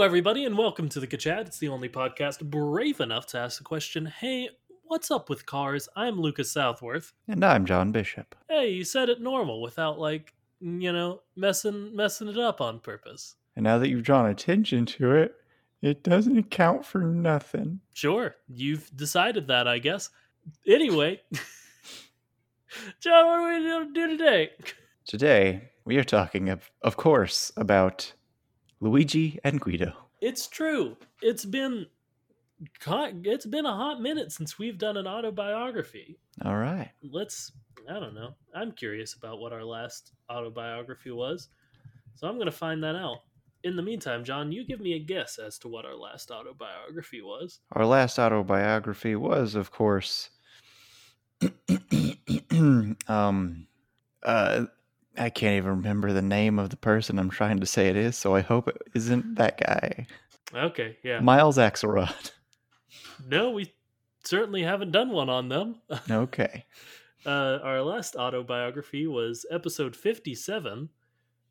Hello, everybody, and welcome to the Kachat. It's the only podcast brave enough to ask the question Hey, what's up with cars? I'm Lucas Southworth. And I'm John Bishop. Hey, you said it normal without, like, you know, messing messing it up on purpose. And now that you've drawn attention to it, it doesn't count for nothing. Sure, you've decided that, I guess. Anyway, John, what are we going to do today? Today, we are talking, of, of course, about Luigi and Guido. It's true. It's been it's been a hot minute since we've done an autobiography. All right. Let's I don't know. I'm curious about what our last autobiography was. So I'm going to find that out. In the meantime, John, you give me a guess as to what our last autobiography was. Our last autobiography was, of course, um, uh, I can't even remember the name of the person I'm trying to say it is, so I hope it isn't that guy. Okay, yeah. Miles Axelrod. No, we certainly haven't done one on them. okay. Uh, our last autobiography was episode 57,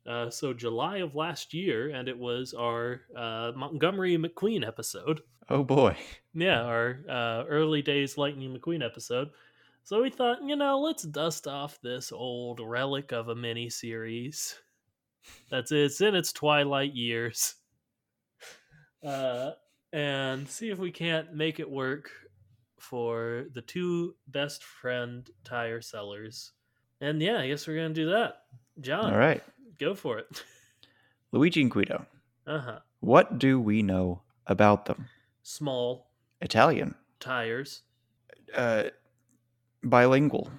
uh, so July of last year, and it was our uh, Montgomery McQueen episode. Oh boy. Yeah, our uh, early days Lightning McQueen episode. So we thought, you know, let's dust off this old relic of a mini series. That's it. It's in its twilight years. Uh, and see if we can't make it work for the two best friend tire sellers. And yeah, I guess we're gonna do that. John. All right. Go for it. Luigi and Guido. Uh-huh. What do we know about them? Small. Italian. Tires. Uh bilingual.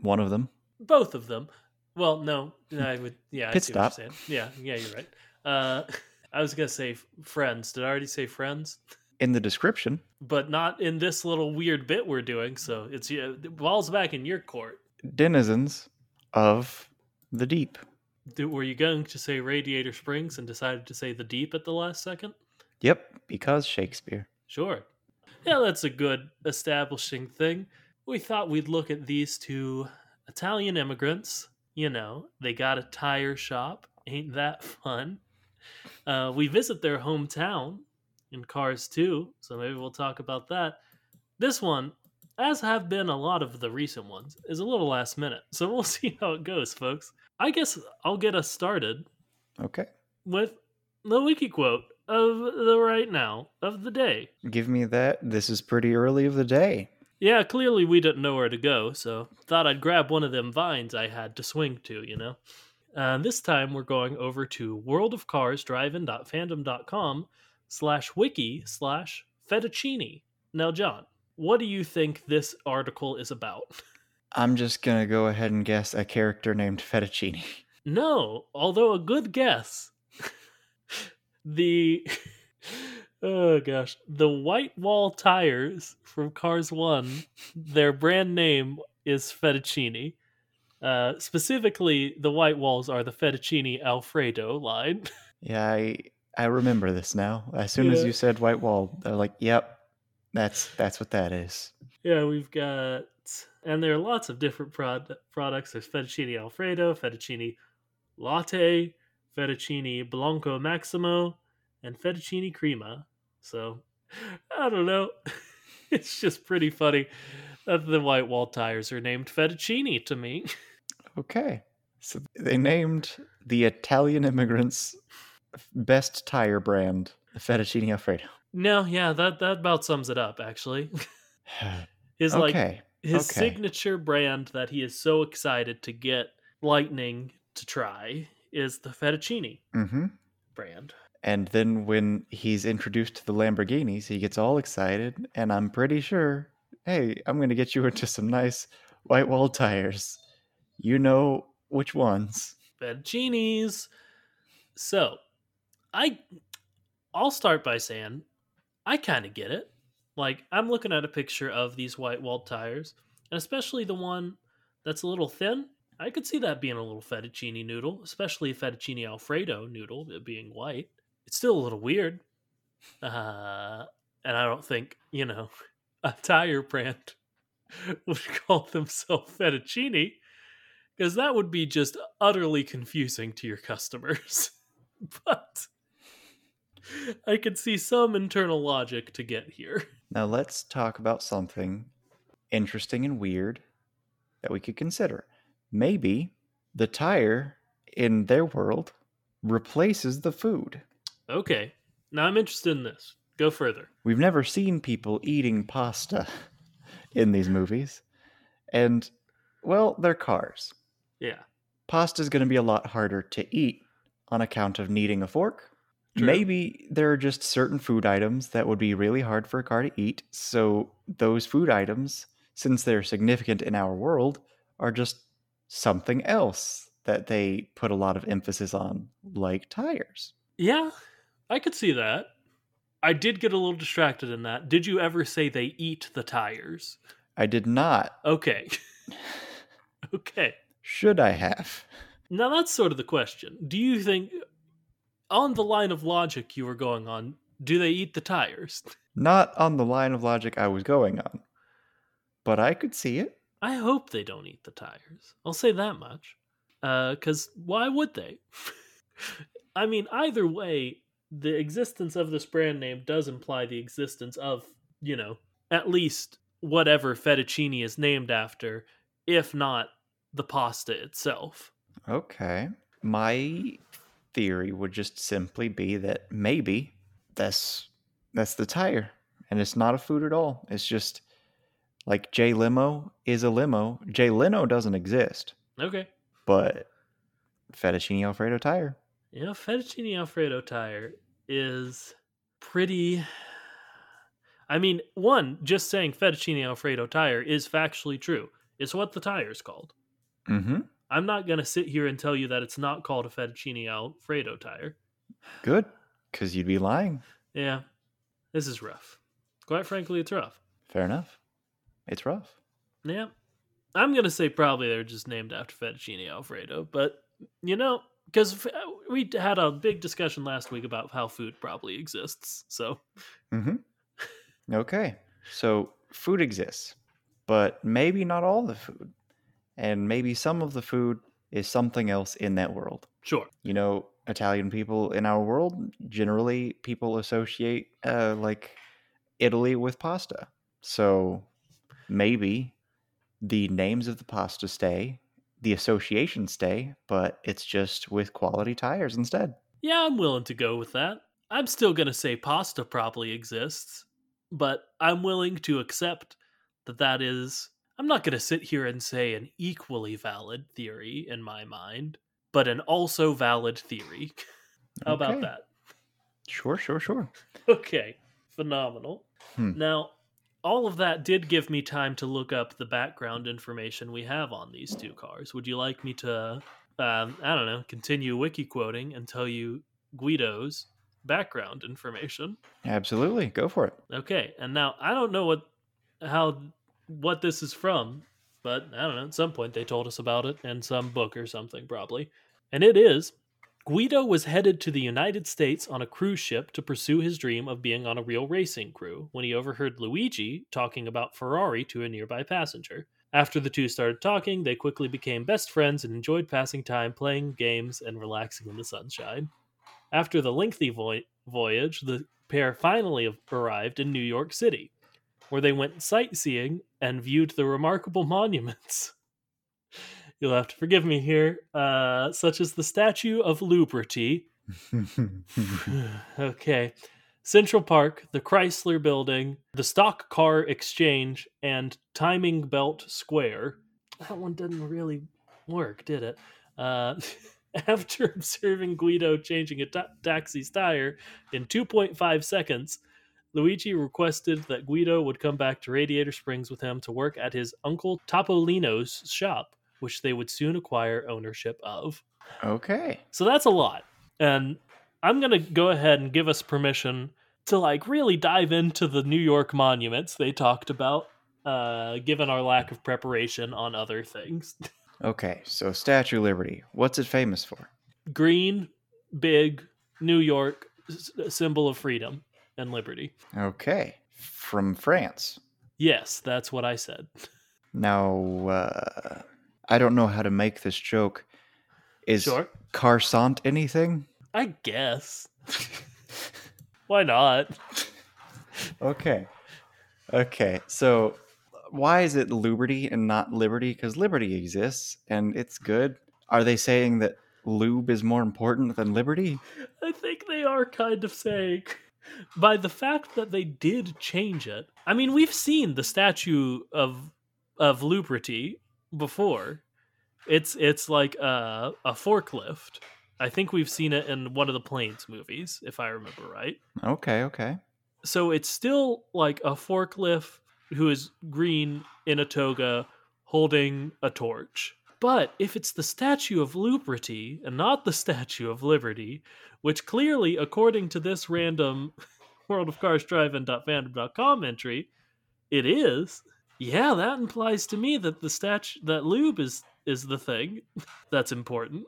One of them. Both of them. Well, no, I would. Yeah, Pit I see stop. what you're saying. Yeah, yeah, you're right. Uh, I was gonna say friends. Did I already say friends? In the description, But not in this little weird bit we're doing. So it's yeah, the ball's back in your court. denizens of the deep. Were you going to say Radiator Springs and decided to say the deep at the last second? Yep, because Shakespeare. Sure. Yeah, that's a good establishing thing. We thought we'd look at these two Italian immigrants. You know, they got a tire shop. Ain't that fun? Uh, we visit their hometown in Cars 2, so maybe we'll talk about that. This one, as have been a lot of the recent ones, is a little last minute, so we'll see how it goes, folks. I guess I'll get us started Okay. with the wiki quote of the right now of the day. Give me that. This is pretty early of the day. Yeah, clearly we didn't know where to go, so thought I'd grab one of them vines I had to swing to, you know? And this time we're going over to worldofcarsdrivein.fandom.com slash wiki slash fettuccine. Now, John, what do you think this article is about? I'm just going to go ahead and guess a character named Fettuccine. No, although a good guess. the oh gosh, the white wall tires from Cars One, their brand name is Fettuccine. Uh, specifically, the white walls are the Fettuccine Alfredo line. Yeah, I I remember this now. As soon as you said white wall, they're like, "Yep, that's that's what that is." yeah, we've got, and there are lots of different prod- products. There's Fettuccine Alfredo, Fettuccine Latte, Fettuccine Blanco Maximo, and Fettuccine Crema. So, I don't know. it's just pretty funny that the white wall tires are named Fettuccine to me. Okay. So they named the Italian immigrants best tire brand Fettuccine Alfredo. no, yeah, that that about sums it up. Actually, his like okay. his Okay. signature brand that he is so excited to get Lightning to try is the fettuccine Mm-hmm. brand. And then when he's introduced to the Lamborghinis, he gets all excited, and I'm pretty sure, hey, I'm gonna get you into some nice white wall tires. You know which ones. fettuccines. So, I I'll start by saying I kind of get it. Like I'm looking at a picture of these white walled tires, and especially the one that's a little thin. I could see that being a little fettuccine noodle, especially a fettuccine alfredo noodle being white. It's still a little weird. Uh, and I don't think, you know, a tire brand would call themselves fettuccine because that would be just utterly confusing to your customers. but I could see some internal logic to get here. Now let's talk about something interesting and weird that we could consider. Maybe the tire in their world replaces the food. Okay, now I'm interested in this. Go further. We've never seen people eating pasta in these movies. And, well, they're cars. Yeah. Pasta's going to be a lot harder to eat on account of needing a fork. True. Maybe there are just certain food items that would be really hard for a car to eat. So, those food items, since they're significant in our world, are just something else that they put a lot of emphasis on, like tires. Yeah, I could see that. I did get a little distracted in that. Did you ever say they eat the tires? I did not. Okay. okay. Should I have? Now that's sort of the question. Do you think, on the line of logic you were going on, do they eat the tires? Not on the line of logic I was going on. But I could see it. I hope they don't eat the tires. I'll say that much. Uh, because why would they? I mean, either way, the existence of this brand name does imply the existence of, you know, at least whatever fettuccine is named after, if not the pasta itself. Okay. My theory would just simply be that maybe that's that's the tire and it's not a food at all. It's just like Jay Limo is a limo. Jay Leno doesn't exist, Okay. but fettuccine alfredo tire. Yeah, fettuccine alfredo tire is pretty. I mean, one, just saying fettuccine alfredo tire is factually true. It's what the tire's called. Mm-hmm. I'm not going to sit here and tell you that it's not called a fettuccine alfredo tire. Good, because you'd be lying. Yeah, this is rough. Quite frankly, it's rough. Fair enough. It's rough. Yeah. I'm going to say probably they're just named after fettuccine alfredo, but you know, because we had a big discussion last week about how food probably exists. So, Mm-hmm. Okay. So food exists, but maybe not all the food. And maybe some of the food is something else in that world. sure. You know, Italian people in our world, generally people associate uh, like Italy with pasta. So maybe the names of the pasta stay, the associations stay, but it's just with quality tires instead. Yeah, I'm willing to go with that. I'm still going to say pasta probably exists, but I'm willing to accept that that is. I'm not going to sit here and say an equally valid theory in my mind, but an also valid theory. How about that? Sure, sure, sure. Okay, phenomenal. Hmm. Now, all of that did give me time to look up the background information we have on these two cars. Would you like me to, um, I don't know, continue wiki quoting and tell you Guido's background information? Absolutely. Go for it. Okay, and now I don't know what, how, what this is from, but I don't know. At some point they told us about it in some book or something, probably. And it is Guido was headed to the United States on a cruise ship to pursue his dream of being on a real racing crew when he overheard Luigi talking about Ferrari to a nearby passenger. After the two started talking, they quickly became best friends and enjoyed passing time playing games and relaxing in the sunshine. After the lengthy voy- voyage, the pair finally arrived in New York City, where they went sightseeing and viewed the remarkable monuments. You'll have to forgive me here, uh, such as the Statue of Liberty, okay, Central Park, the Chrysler Building, the Stock Car Exchange, and Timing Belt Square. That one didn't really work, did it? Uh, after observing Guido changing a ta- taxi's tire in 2.5 seconds, Luigi requested that Guido would come back to Radiator Springs with him to work at his uncle Topolino's shop, which they would soon acquire ownership of. Okay. So that's a lot. And I'm going to go ahead and give us permission to like really dive into the New York monuments they talked about uh given our lack of preparation on other things. Okay. So Statue of Liberty. What's it famous for? Green, big, New York, s- symbol of freedom and liberty. Okay. From France. Yes, that's what I said. Now, uh, I don't know how to make this joke. Is Sure. Carsant anything? I guess. Why not? Okay. Okay. So why is it Lubrity and not Liberty? Because Liberty exists and it's good. Are they saying that lube is more important than liberty? I think they are kind of saying by the fact that they did change it. I mean, we've seen the statue of of Lubrity before. It's it's like a a forklift. I think we've seen it in one of the Planes movies, if I remember right. Okay, okay. So it's still like a forklift who is green in a toga holding a torch. But if it's the Statue of Lubrity and not the Statue of Liberty, which clearly, according to this random World of Cars Drive-In.fandom.com entry, it is, yeah, that implies to me that the statue that lube is is the thing that's important.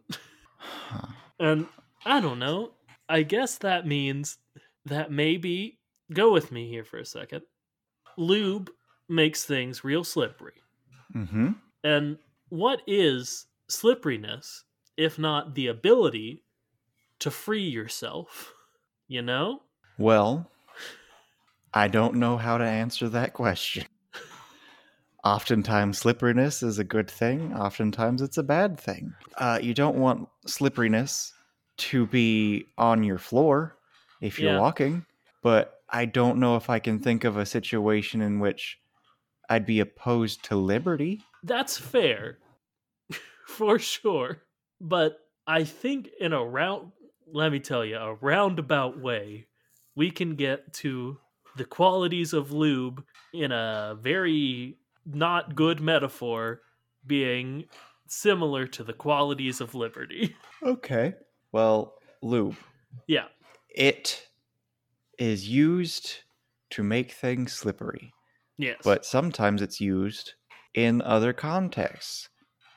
Huh. And I don't know. I guess that means that maybe go with me here for a second. Lube makes things real slippery. Mm-hmm. And what is slipperiness if not the ability to free yourself? You know? Well, I don't know how to answer that question. Oftentimes, slipperiness is a good thing. Oftentimes, it's a bad thing. Uh, you don't want slipperiness to be on your floor if you're Yeah. walking, but I don't know if I can think of a situation in which I'd be opposed to liberty. That's fair. for sure. But I think in a round let me tell you, a roundabout way, we can get to the qualities of lube in a very not good metaphor being similar to the qualities of liberty. Okay. Well, lube. yeah. It is used to make things slippery. Yes. but sometimes it's used in other contexts.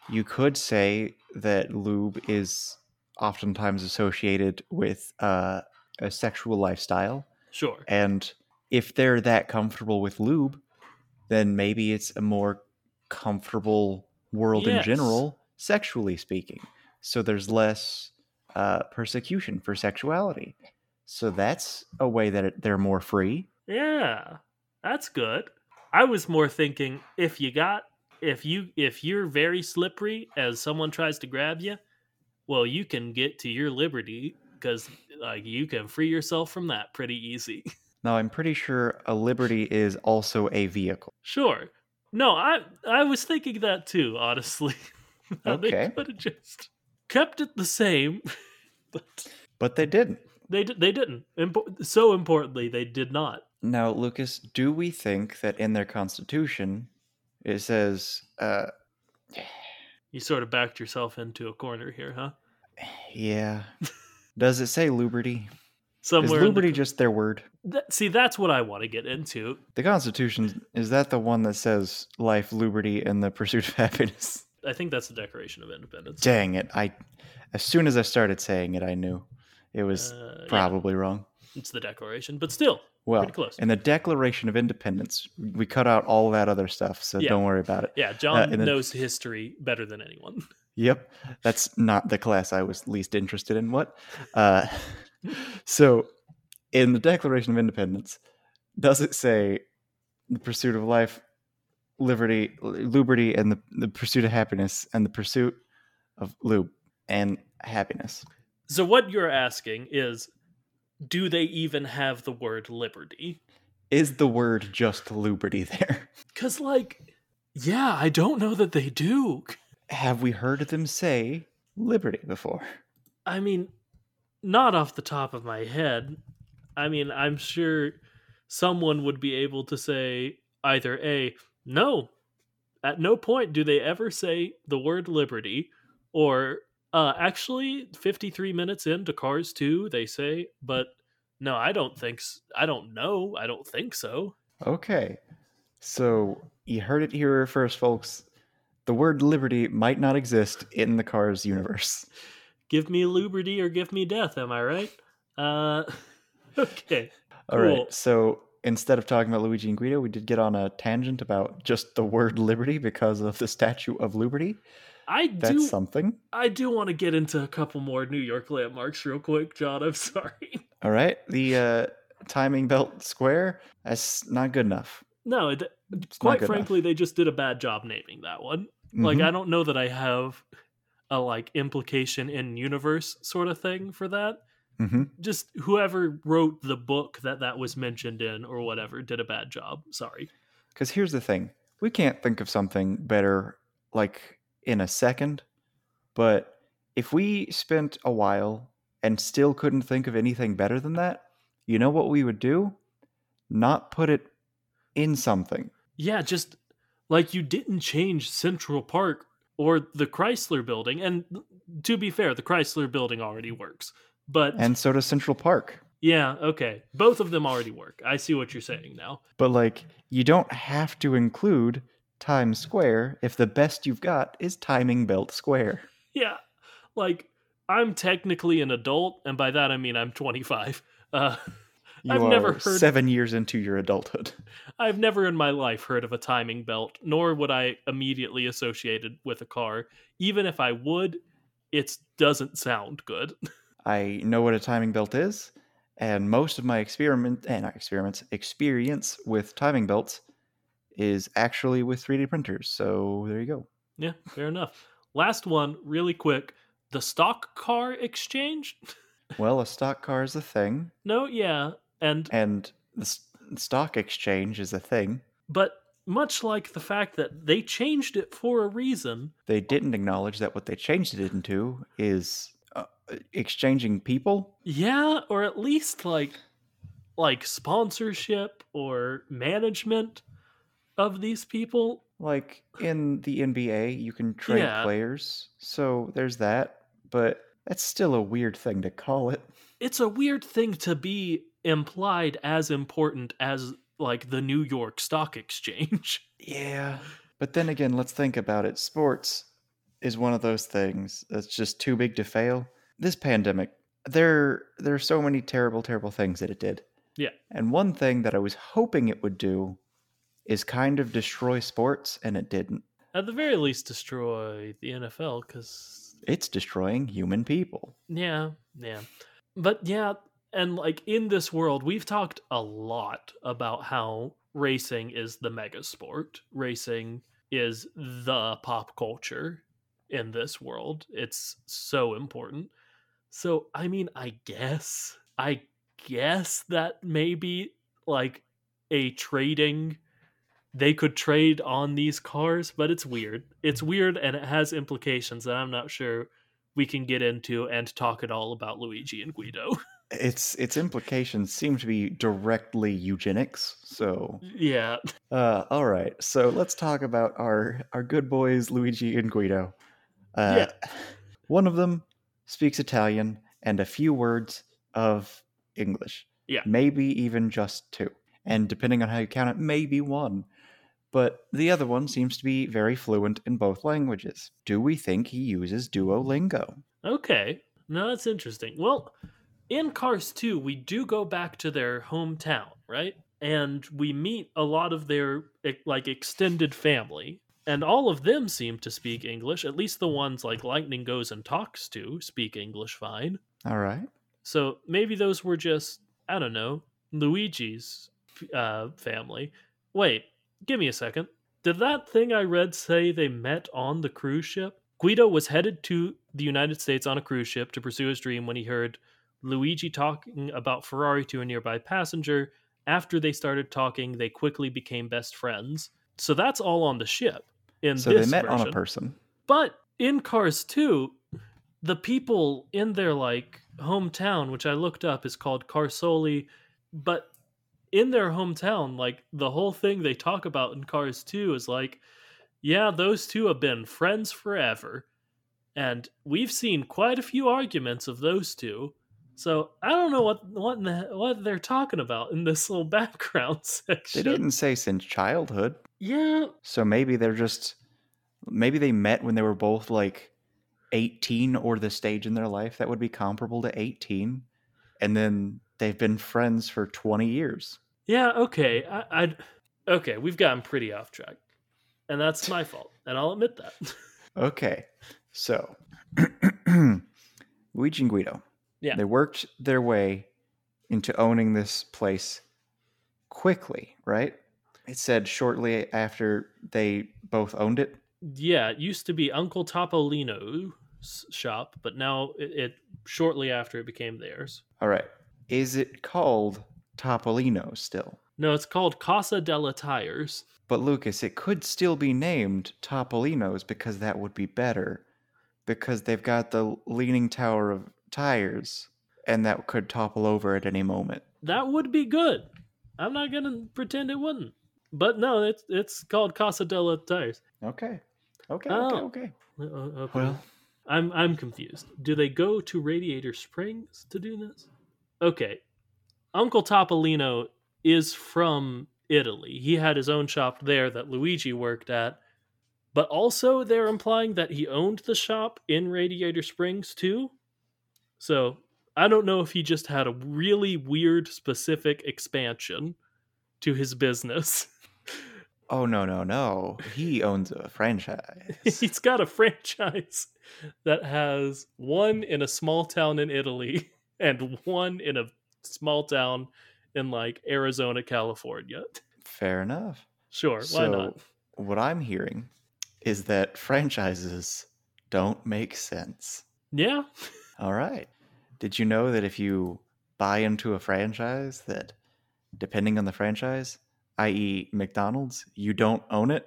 You could say that lube is oftentimes associated with uh, a sexual lifestyle, sure. and if they're that comfortable with lube, then maybe it's a more comfortable world in general, sexually speaking. So there's less uh, persecution for sexuality. So that's a way that it, they're more free. Yeah. That's good. I was more thinking if you got if you if you're very slippery as someone tries to grab you, well, you can get to your liberty because like you can free yourself from that pretty easy. Now, I'm pretty sure a liberty is also a vehicle. sure. No, I I was thinking that too, honestly. Okay. They could have just kept it the same, but But they didn't. they they didn't. So importantly, they did not. Now, Lucas, do we think that in their constitution it says, uh, You sort of backed yourself into a corner here, huh? yeah, does it say liberty? Is Somewhere. the liberty just their word? Th- see, that's what I want to get into. The Constitution, is that the one that says life, liberty, and the pursuit of happiness? I think that's the Declaration of Independence. Dang it. I, as soon as I started saying it, I knew it was Uh, yeah, probably wrong. it's the Declaration, but still Well, pretty close. in the Declaration of Independence, we cut out all that other stuff, so Yeah. don't worry about it. yeah, John and then- knows history better than anyone. Yep, that's not the class I was least interested in. What? Uh, so, in the Declaration of Independence, does it say the pursuit of life, liberty, liberty, and the, the pursuit of happiness, and the pursuit of lube and happiness? So what you're asking is, do they even have the word liberty? Is the word just liberty there? Cuz like yeah, I don't know that they do. Have we heard them say liberty before? I mean, not off the top of my head. I mean, I'm sure someone would be able to say either A, no, at no point do they ever say the word liberty, or uh, actually, 53 minutes into Cars 2, they say, but no, I don't think, I don't know, I don't think so. Okay. So you heard it here first, folks. The word liberty might not exist in the Cars universe. Give me liberty or give me death, am I right? Uh, okay. All right. Cool. So instead of talking about Luigi and Guido, we did get on a tangent about just the word liberty because of the Statue of Liberty. I That's do, something. I do want to get into a couple more New York landmarks real quick, John. I'm sorry. All right. The uh, timing belt square, that's not good enough. No, it, quite frankly, they just did a bad job naming that one. Like, Mhm. I don't know that I have a like implication in universe sort of thing for that. Mhm. Just whoever wrote the book that that was mentioned in or whatever did a bad job. Sorry. Because here's the thing we can't think of something better like in a second, but if we spent a while and still couldn't think of anything better than that, you know what we would do? Not put it in something. Yeah, just like you didn't change Central Park or the Chrysler building. And to be fair, the Chrysler building already works. But And so does Central Park. yeah, okay. Both of them already work. I see what you're saying now. But like, you don't have to include Times Square if the best you've got is Timing Belt Square. Yeah. Like I'm technically an adult, and by that I mean I'm 25. Uh, You I've never heard- seven years into your adulthood. I've never in my life heard of a timing belt, nor would I immediately associate it with a car. Even if I would, it doesn't sound good. I know what a timing belt is, and most of my experiment and not experiments experience with timing belts is actually with 3D printers. So there you go. yeah, fair enough. Last one, really quick. The stock car exchange? Well, a stock car is a thing, no, yeah. And and the stock exchange is a thing. but much like the fact that they changed it for a reason, They didn't acknowledge that what they changed it into is uh, exchanging people. yeah, or at least like like sponsorship or management of these people. Like in the NBA, you can trade Yeah. players, so there's that. But that's still a weird thing to call it. It's a weird thing to be implied as important as like the New York Stock Exchange. Yeah. But then again, let's think about it. Sports is one of those things that's just too big to fail. This pandemic, there there are so many terrible, terrible things that it did. Yeah. And one thing that I was hoping it would do is kind of destroy sports, and it didn't. At the very least, destroy the NFL because It's destroying human people. yeah, yeah, but yeah, and like in this world, we've talked a lot about how racing is the mega sport. Racing is the pop culture in this world. It's so important. So, I mean, I guess, I guess that maybe like a trading, they could trade on these cars, but it's weird. It's weird and it has implications that I'm not sure we can get into and talk at all about Luigi and Guido. Its its implications seem to be directly eugenics. So, yeah. uh, all right. So let's talk about our our good boys Luigi and Guido. Uh, One of them speaks Italian and a few words of English. Yeah. Maybe even just two. And depending on how you count it, maybe one. But the other one seems to be very fluent in both languages. Do we think he uses Duolingo? Okay. No, that's interesting. Well, in Cars 2, we do go back to their hometown, right? And we meet a lot of their like extended family, and all of them seem to speak English. At least the ones like Lightning goes and talks to speak English fine. All right. So maybe those were just I don't know Luigi's uh, family. Wait, give me a second. Did that thing I read say they met on the cruise ship? Guido was headed to the United States on a cruise ship to pursue his dream when he heard Luigi talking about Ferrari to a nearby passenger. After they started talking, they quickly became best friends. So that's all on the ship. In So they met on a person. But in Cars 2, the people in their like hometown, which I looked up is called Carasola, but in their hometown, like the whole thing they talk about in Cars 2 is like, yeah, those two have been friends forever. And we've seen quite a few arguments of those two. So I don't know what what in the, what they're talking about in this little background section. They didn't say since childhood. Yeah, So maybe they're just maybe they met when they were both like 18 or the stage in their life that would be comparable to 18 and then they've been friends for 20 years. Yeah, okay. I, I okay, we've gotten pretty off track. And that's my fault, and I'll admit that. Okay. So Luigi and Guido. Yeah. They worked their way into owning this place quickly, right? It said shortly after they both owned it. yeah, it used to be Uncle Topolino's shop, but now it, it shortly after it became theirs. All right. Is it called Topolino still? No, it's called Casa della Tires. But Lucas, it could still be named Topolino's because that would be better. Because they've got the leaning tower of tires, and that could topple over at any moment. That would be good. I'm not gonna pretend it wouldn't. But no, it's it's called Casa della Tires. Okay. Okay, Oh. okay, okay. Uh, uh, okay. Well, I'm I'm confused. Do they go to Radiator Springs to do this? Okay. Uncle Topolino is from Italy. He had his own shop there that Luigi worked at. But also they're implying that he owned the shop in Radiator Springs too. So, I don't know if he just had a really weird specific expansion to his business. oh no, no, no. He owns a franchise. He's got a franchise that has one in a small town in Italy and one in a small town in like Arizona, California. Fair enough. Sure, so, why not? what I'm hearing is that franchises don't make sense. Yeah. All right. Did you know that if you buy into a franchise that depending on the franchise, i.e. McDonald's, you don't own it?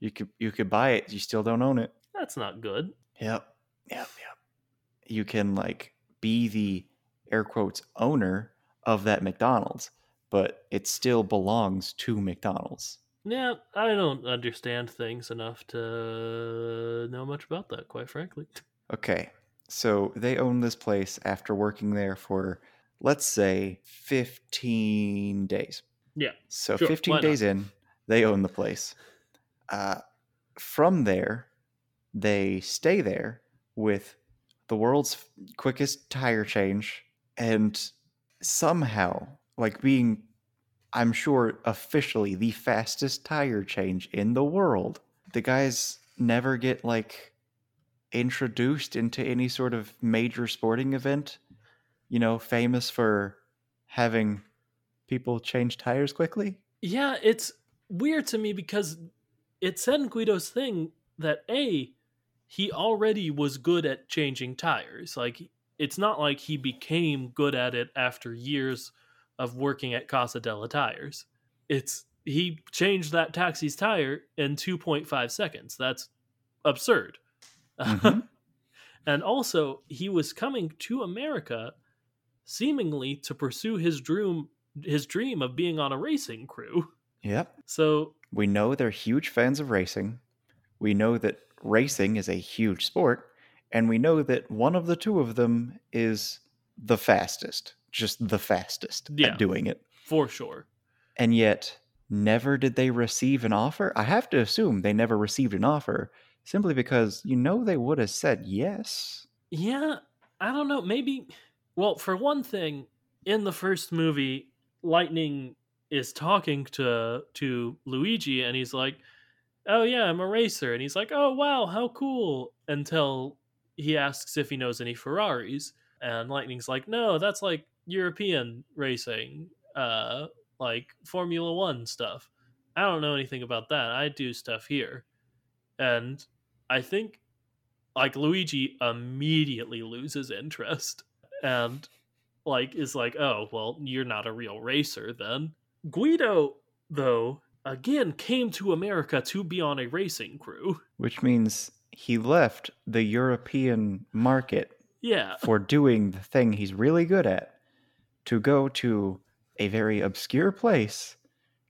You could you could buy it, you still don't own it. That's not good. Yep. Yep, yep. You can like be the air quotes owner of that McDonald's, but it still belongs to McDonald's. Yeah, I don't understand things enough to know much about that, quite frankly. Okay. So they own this place after working there for let's say 15 days. Yeah. So Sure, 15 days in, they own the place. Uh, from there, they stay there with the world's quickest tire change and somehow, like being, I'm sure, officially the fastest tire change in the world. The guys never get like introduced into any sort of major sporting event, you know, famous for having people change tires quickly. Yeah, it's weird to me because it said in Guido's thing that A, he already was good at changing tires. Like, it's not like he became good at it after years of working at Casa della Tires. It's he changed that taxi's tire in 2.5 seconds. That's absurd. Mhm. and also, he was coming to America seemingly to pursue his dream his dream of being on a racing crew. Yep. So We know they're huge fans of racing. We know that racing is a huge sport. And we know that one of the two of them is the fastest, just the fastest Yeah. at doing it. for sure. And yet, never did they receive an offer. I have to assume they never received an offer simply because you know they would have said yes. Yeah, I don't know. Maybe. Well, for one thing, in the first movie, Lightning is talking to to Luigi, and he's like, "Oh yeah, I'm a racer," and he's like, "Oh wow, how cool!" Until he asks if he knows any Ferraris, and Lightning's like, "No, that's like European racing, uh, like Formula One stuff. I don't know anything about that. I do stuff here," and I think like Luigi immediately loses interest and like is like, "Oh, well, you're not a real racer then." Guido though again came to America to be on a racing crew. Which means he left the European market Yeah. for doing the thing he's really good at to go to a very obscure place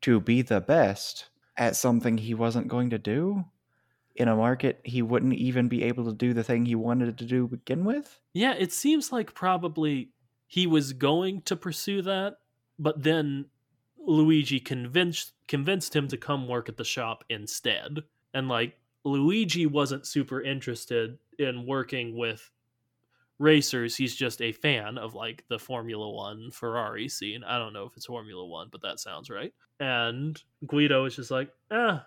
to be the best at something he wasn't going to do in a market he wouldn't even be able to do the thing he wanted to do begin with. Yeah, it seems like probably he was going to pursue that, but then Luigi convinced convinced him to come work at the shop instead. And like Luigi wasn't super interested in working with racers. He's just a fan of like the Formula 1 Ferrari scene. I don't know if it's Formula 1, but that sounds right. And Guido is just like, "Ah,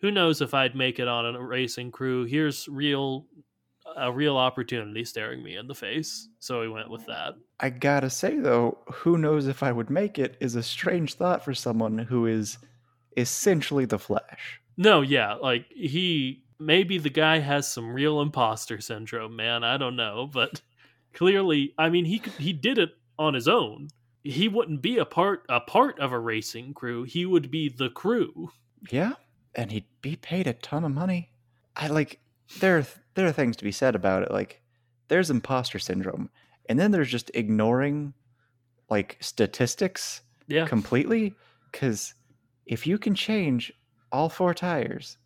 who knows if I'd make it on a racing crew. Here's real a real opportunity staring me in the face. So he went with that. I gotta say though, who knows if I would make it is a strange thought for someone who is essentially the Flash. No, yeah, like he maybe the guy has some real imposter syndrome, man. I don't know, but clearly, I mean, he could, he did it on his own. He wouldn't be a part a part of a racing crew. He would be the crew. Yeah, and he'd be paid a ton of money. I like there are, there are things to be said about it. Like there's imposter syndrome, and then there's just ignoring like statistics Yeah. completely. Because if you can change all four tires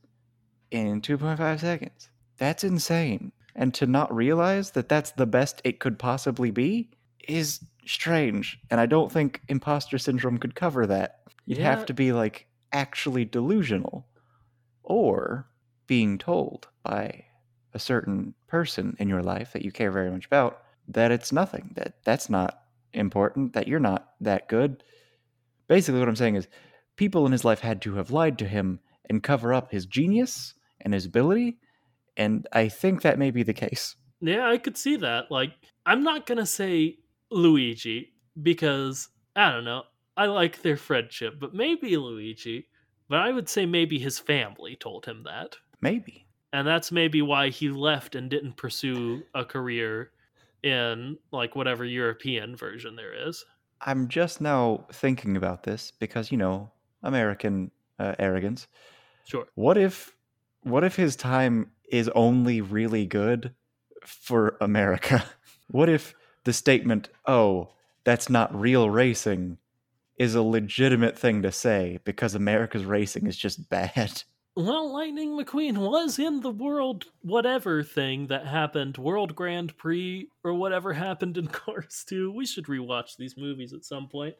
in 2.5 seconds, that's insane. And to not realize that that's the best it could possibly be is strange. And I don't think imposter syndrome could cover that. You'd Yeah. have to be like actually delusional or being told by a certain person in your life that you care very much about that it's nothing, that that's not important, that you're not that good. Basically, what I'm saying is people in his life had to have lied to him and cover up his genius and his ability. And I think that may be the case. Yeah, I could see that. Like, I'm not gonna say Luigi because I don't know. I like their friendship, but maybe Luigi. But I would say maybe his family told him that. Maybe. And that's maybe why he left and didn't pursue a career in like whatever European version there is. I'm just now thinking about this because, you know, American uh, arrogance. Sure. What if what if his time is only really good for America? What if the statement, "Oh, that's not real racing," is a legitimate thing to say because America's racing is just bad? Well, Lightning McQueen was in the world whatever thing that happened, World Grand Prix or whatever happened in Cars 2. We should rewatch these movies at some point.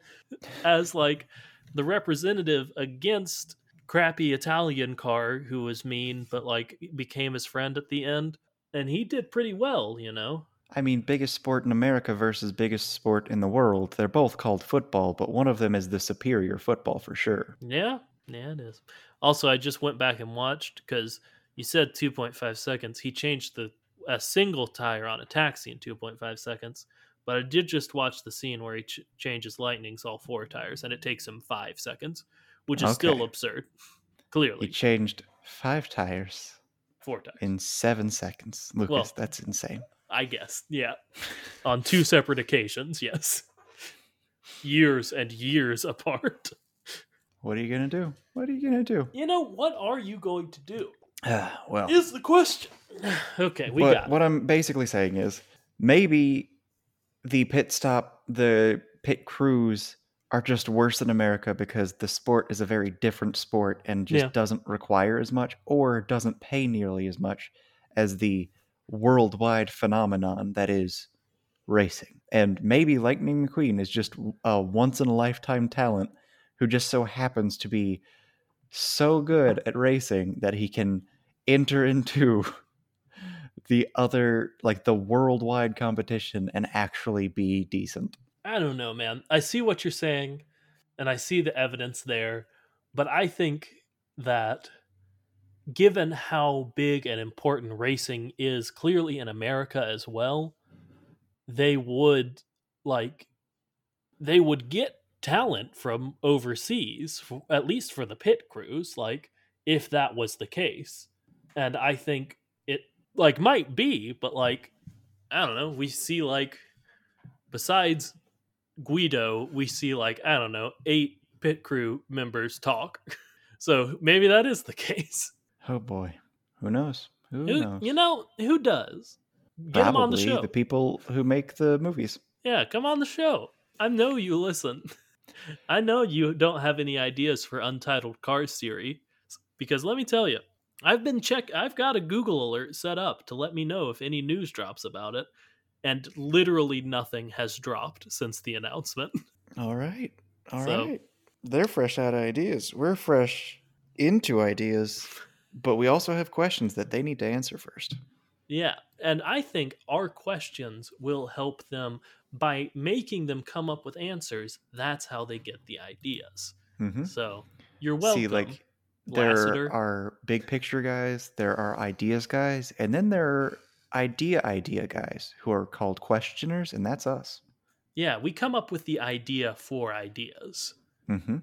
As like the representative against crappy Italian car who was mean but like became his friend at the end. And he did pretty well, you know. I mean, biggest sport in America versus biggest sport in the world. They're both called football, but one of them is the superior football for sure. Yeah, yeah, it is. Also, I just went back and watched because you said 2.5 seconds. He changed the a single tire on a taxi in 2.5 seconds, but I did just watch the scene where he ch- changes Lightning's all four tires, and it takes him five seconds, which is still Okay. absurd. He Clearly, changed five tires four tires. in seven seconds. Lucas, Well- that's insane. I guess, yeah, on two separate occasions. Yes, years and years apart. What are you gonna do? What are you gonna do? You know what are you going to do? well, Is the question. okay, we got. it. what I'm basically saying is maybe the pit stop, the pit crews are just worse in America because the sport is a very different sport and just Yeah. doesn't require as much or doesn't pay nearly as much as the worldwide phenomenon that is racing. And maybe Lightning McQueen is just a once in a lifetime talent who just so happens to be so good at racing that he can enter into the other like the worldwide competition and actually be decent. I don't know, man. I see what you're saying, and I see the evidence there, but I think that given how big and important racing is clearly in America as well, they would like they would get talent from overseas, at least for the pit crews, like if that was the case. And I think it like might be, but like I don't know, we see like besides Guido, we see like I don't know eight pit crew members talk. so maybe that is the case. Oh boy, who knows? Who, Who, knows? you know who does? Get them on the show. the people who make the movies. Yeah, come on the show. I know you listen. I know you don't have any ideas for Untitled car series because let me tell you, I've been check. I've got a Google alert set up to let me know if any news drops about it, and literally nothing has dropped since the announcement. All right, all right. So- They're fresh out of ideas. We're fresh into ideas, but we also have questions that they need to answer first. Yeah, and I think our questions will help them by making them come up with answers. That's how they get the ideas. Mm-hmm. So you're welcome. See, like there Lasseter. are big picture guys, there are ideas guys, and then there are idea idea guys who are called questioners, and that's us. Yeah, we come up with the idea for ideas. Mm-hmm.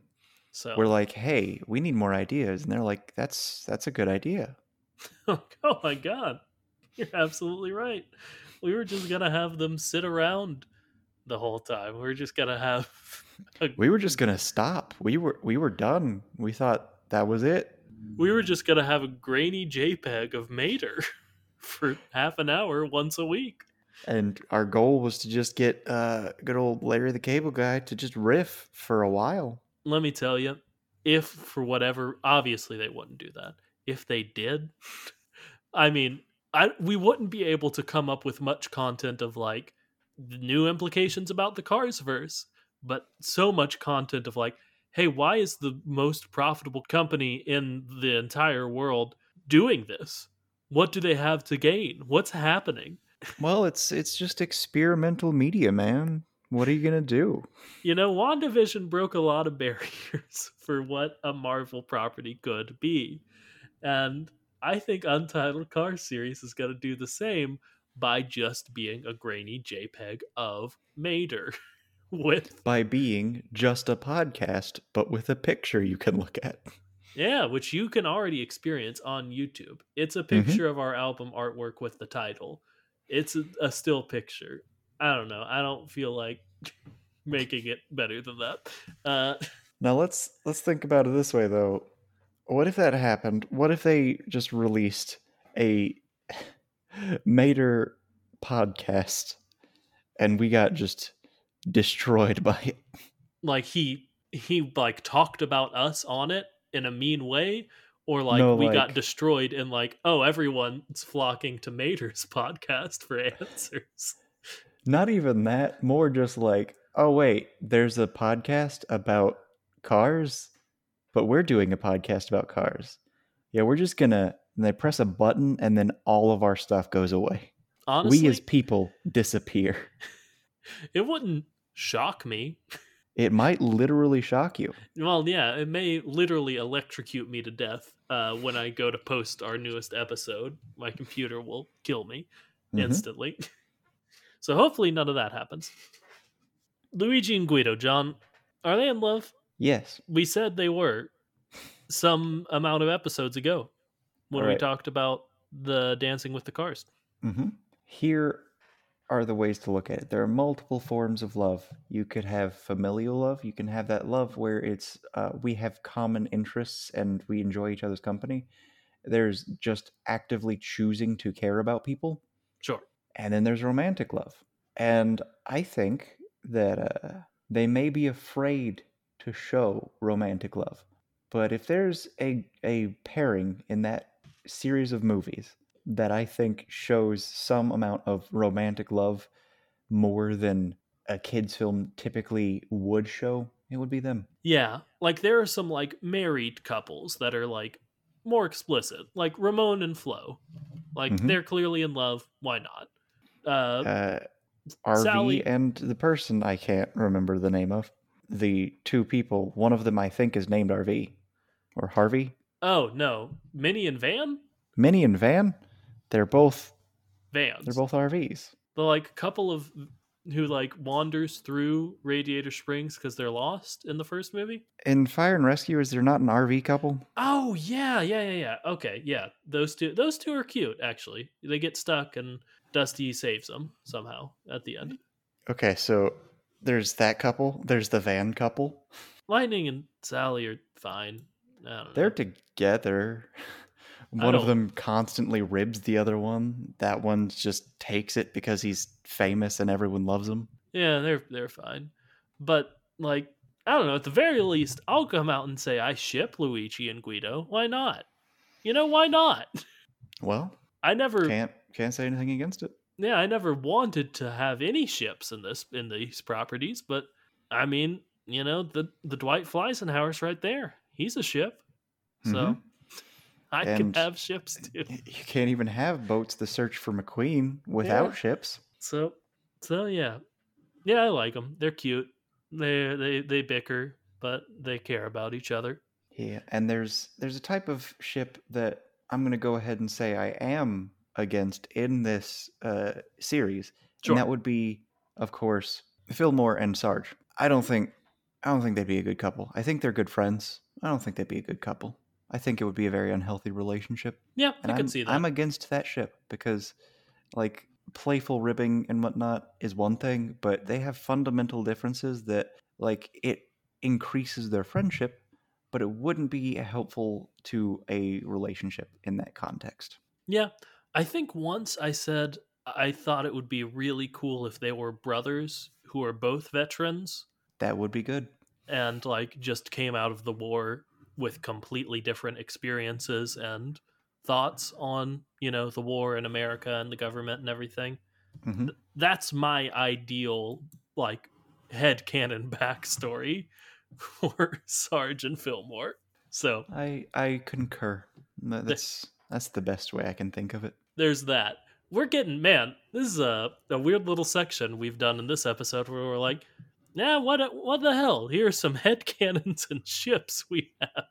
So We're like, hey, we need more ideas, and they're like, that's that's a good idea. oh my god, you're absolutely right. We were just gonna have them sit around the whole time. We are just gonna have. A, We were just gonna stop. We were we were done. We thought that was it. we were just gonna have a grainy JPEG of Mater for half an hour once a week. And our goal was to just get uh, good old Larry the Cable Guy to just riff for a while. Let me tell you, if for whatever, obviously they wouldn't do that. If they did, I mean, I we wouldn't be able to come up with much content of like new implications about the Cars verse, but so much content of like, hey, why is the most profitable company in the entire world doing this? What do they have to gain? What's happening? Well, it's it's just experimental media, man. What are you gonna do? You know, WandaVision broke a lot of barriers for what a Marvel property could be. And I think Untitled Car Series is going to do the same by just being a grainy JPEG of Mater with, By being just a podcast, but with a picture you can look at. yeah, which you can already experience on YouTube. It's a Mhm. picture of our album artwork with the title. It's a, a still picture. I don't know. I don't feel like making it better than that. Uh, Now let's let's think about it this way though. What if that happened? What if they just released a Mater podcast and we got just destroyed by it? like he he like talked about us on it in a mean way or like No, we got destroyed and like oh everyone's flocking to Mater's podcast for answers Not even that, more just like, oh wait, there's a podcast about cars, but we're doing a podcast about cars. Yeah, we're just gonna and they press a button and then all of our stuff goes away. honestly we as people disappear. it wouldn't shock me It might literally shock you. well yeah it may literally electrocute me to death uh, when I go to post our newest episode my computer will kill me Mhm. instantly so hopefully none of that happens Luigi and Guido John are they in love Yes. we said they were some amount of episodes ago when we talked about the dancing with the cars. hmm Here are the ways to look at it. There are multiple forms of love. You could have familial love. You can have that love where it's uh, we have common interests and we enjoy each other's company. There's just actively choosing to care about people, Sure. And then there's romantic love. And I think that uh, they may be afraid to show romantic love, but if there's a a pairing in that series of movies that I think shows some amount of romantic love more than a kids film typically would show, it would be them. Yeah, like there are some like married couples that are like more explicit, like Ramon and Flo. Like Mhm. they're clearly in love. Why not? Uh, Uh, RV Sally- and the person I can't remember the name of. The two people, one of them I think is named RV or Harvey. oh no, Minnie and Van. Minnie and Van, they're both Vans. they're both RVs. the like couple of who like wanders through Radiator Springs because they're lost in the first movie. In Fire and Rescue, is there not an RV couple? Oh yeah, yeah, yeah, yeah. Okay, yeah. Those two those two are cute actually. They get stuck and Dusty saves them somehow at the end. Okay, so there's that couple. There's the van couple. Lightning and Sally are fine. I don't. They're together. One of them constantly ribs the other one. That one just takes it because he's famous and everyone loves him. Yeah, they're they're fine. But like, I don't know, at the very least, I'll come out and say I ship Luigi and Guido. Why not? You know, why not? Well, I never can't can't say anything against it. yeah, I never wanted to have any ships in this in these properties, but I mean, you know, the the Dwight Flysenhower's right there. He's a ship. So Mhm. I can have ships too. You can't even have boats to search for McQueen without Yeah. ships. So so yeah. Yeah, I like them. They're cute. They they they bicker, but they care about each other. Yeah, and there's there's a type of ship that I'm going to go ahead and say I am against in this uh, series, Sure. and that would be, of course, Fillmore and Sarge. I don't think I don't think they'd be a good couple. I think they're good friends. I don't think they'd be a good couple. I think it would be a very unhealthy relationship. Yeah, And I can see that. I'm against that ship because, like, playful ribbing and whatnot is one thing, but they have fundamental differences that, like, it increases their friendship, but it wouldn't be helpful to a relationship in that context. Yeah. I think once I said I thought it would be really cool if they were brothers who are both veterans That would be good. and like just came out of the war with completely different experiences and thoughts on, you know, the war in America and the government and everything. hmm That's my ideal like head canon backstory for Sergeant Fillmore. So I I concur. That's that's the best way I can think of it. There's that. We're getting man. This is a, a weird little section we've done in this episode where we're like, nah, what what the hell? Here are some head cannons and ships we have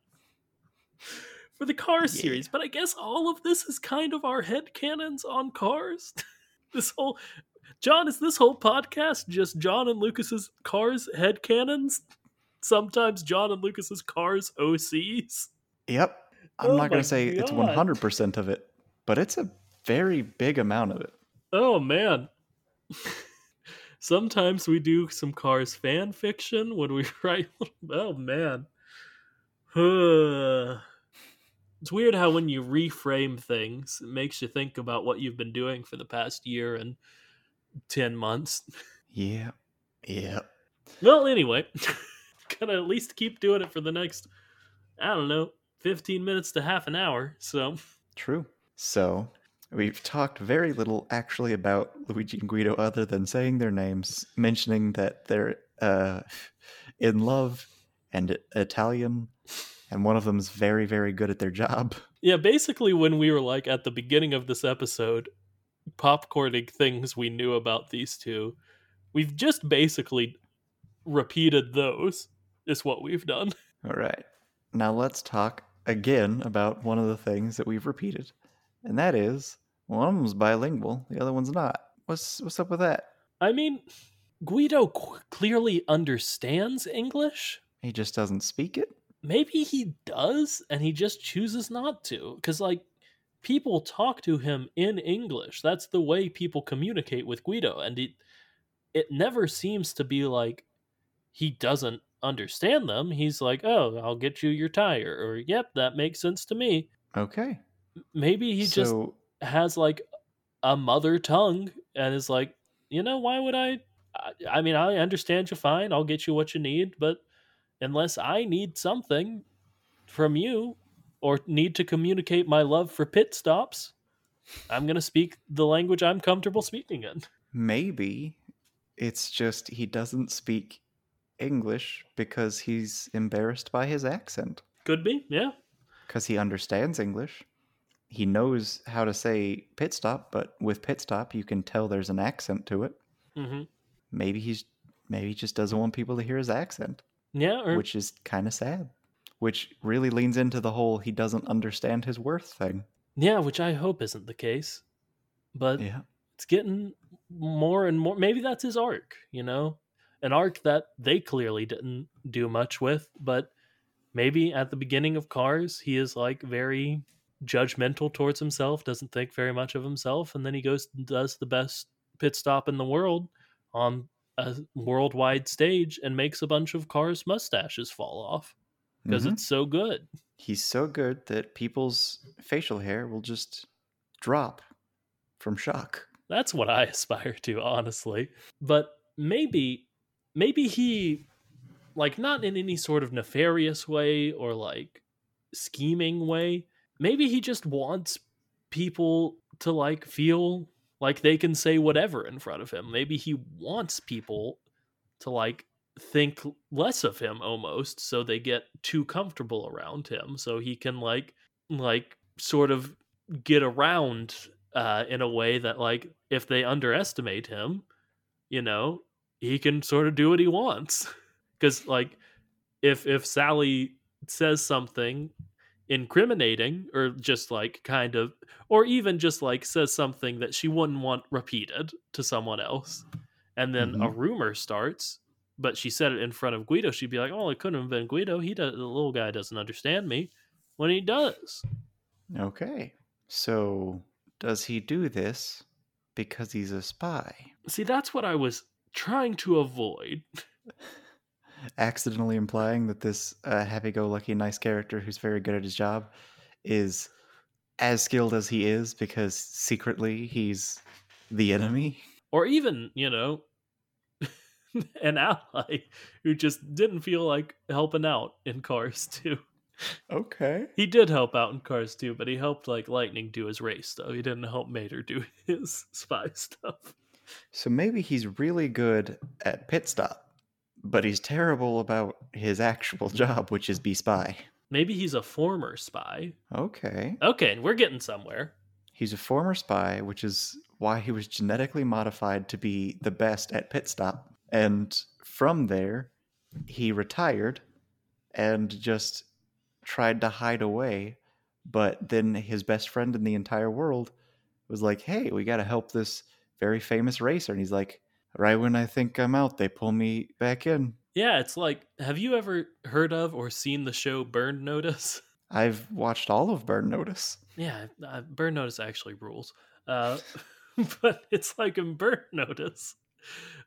for the car Yeah. series. But I guess all of this is kind of our head cannons on Cars. this whole John is this whole podcast just John and Lucas's Cars head cannons. Sometimes John and Lucas's Cars OCs. Yep. I'm Oh not going to say it's 100% of it, but it's a very big amount of it. Oh man. Sometimes we do some Cars fan fiction when we write. Oh man. it's weird how when you reframe things, it makes you think about what you've been doing for the past year and 10 months. Yeah. Yeah. Well, anyway, gonna at least keep doing it for the next, I don't know, 15 minutes to half an hour. So, True. So, we've talked very little actually about Luigi and Guido other than saying their names, mentioning that they're uh, in love and Italian, and one of them's very, very good at their job. Yeah, basically, when we were like at the beginning of this episode, popcorning things we knew about these two, we've just basically repeated those, is what we've done. All right. Now, let's talk again about one of the things that we've repeated, and that is one of them's bilingual, the other one's not. What's, what's up with that? I mean, Guido qu- clearly understands English. He just doesn't speak it? Maybe he does, and he just chooses not to. Because, like, people talk to him in English. That's the way people communicate with Guido. And it, it never seems to be like he doesn't understand them. He's like, oh, I'll get you your tire. Or, yep, that makes sense to me. Okay. Maybe he just has like a mother tongue and is like, you know, why would I? I, I mean, I understand you fine. I'll get you what you need, but unless I need something from you or need to communicate my love for pit stops, I'm going to speak the language I'm comfortable speaking in. maybe it's just he doesn't speak English because he's embarrassed by his accent. Could be, yeah. Because he understands English. He knows how to say pit stop, but with pit stop, you can tell there's an accent to it. hmm Maybe he's maybe he just doesn't want people to hear his accent, Yeah, or which is kind of sad. Which really leans into the whole he doesn't understand his worth thing. yeah, which I hope isn't the case. But Yeah. it's getting more and more maybe that's his arc you know an arc that they clearly didn't do much with but maybe at the beginning of cars he is like very judgmental towards himself doesn't think very much of himself and then he goes and does the best pit stop in the world on a worldwide stage and makes a bunch of cars' mustaches fall off because Mhm. it's so good. He's so good that people's facial hair will just drop from shock. That's what I aspire to, honestly. But maybe, maybe he, like, not in any sort of nefarious way or like scheming way. Maybe he just wants people to like feel like they can say whatever in front of him. Maybe he wants people to like think less of him almost so they get too comfortable around him so he can like like sort of get around uh in a way that like if they underestimate him you know he can sort of do what he wants cuz like if if Sally says something incriminating or just like kind of or even just like says something that she wouldn't want repeated to someone else. And then a mm-hmm. rumor starts but she said it in front of Guido she'd be like oh it couldn't have been Guido. He does the little guy doesn't understand me when he does. Okay. So, does he do this because he's a spy? see that's what I was trying to avoid Accidentally implying that this uh, happy go lucky, nice character who's very good at his job is as skilled as he is because secretly he's the enemy. or even you know an ally who just didn't feel like helping out in Cars 2 Okay. He did help out in Cars 2, but he helped like Lightning do his race though. He didn't help Mater do his spy stuff. So maybe he's really good at pit stop, but he's terrible about his actual job, which is be spy. Maybe he's a former spy. Okay. Okay, and we're getting somewhere. He's a former spy, which is why he was genetically modified to be the best at pit stop. And from there, he retired and just tried to hide away. But then his best friend in the entire world was like, hey, we got to help this very famous racer. And he's like, right when I think I'm out, they pull me back in. Yeah, it's like have you ever heard of or seen the show Burn Notice? I've watched all of Burn Notice. Yeah, uh, Burn Notice actually rules. Uh, but it's like in Burn Notice.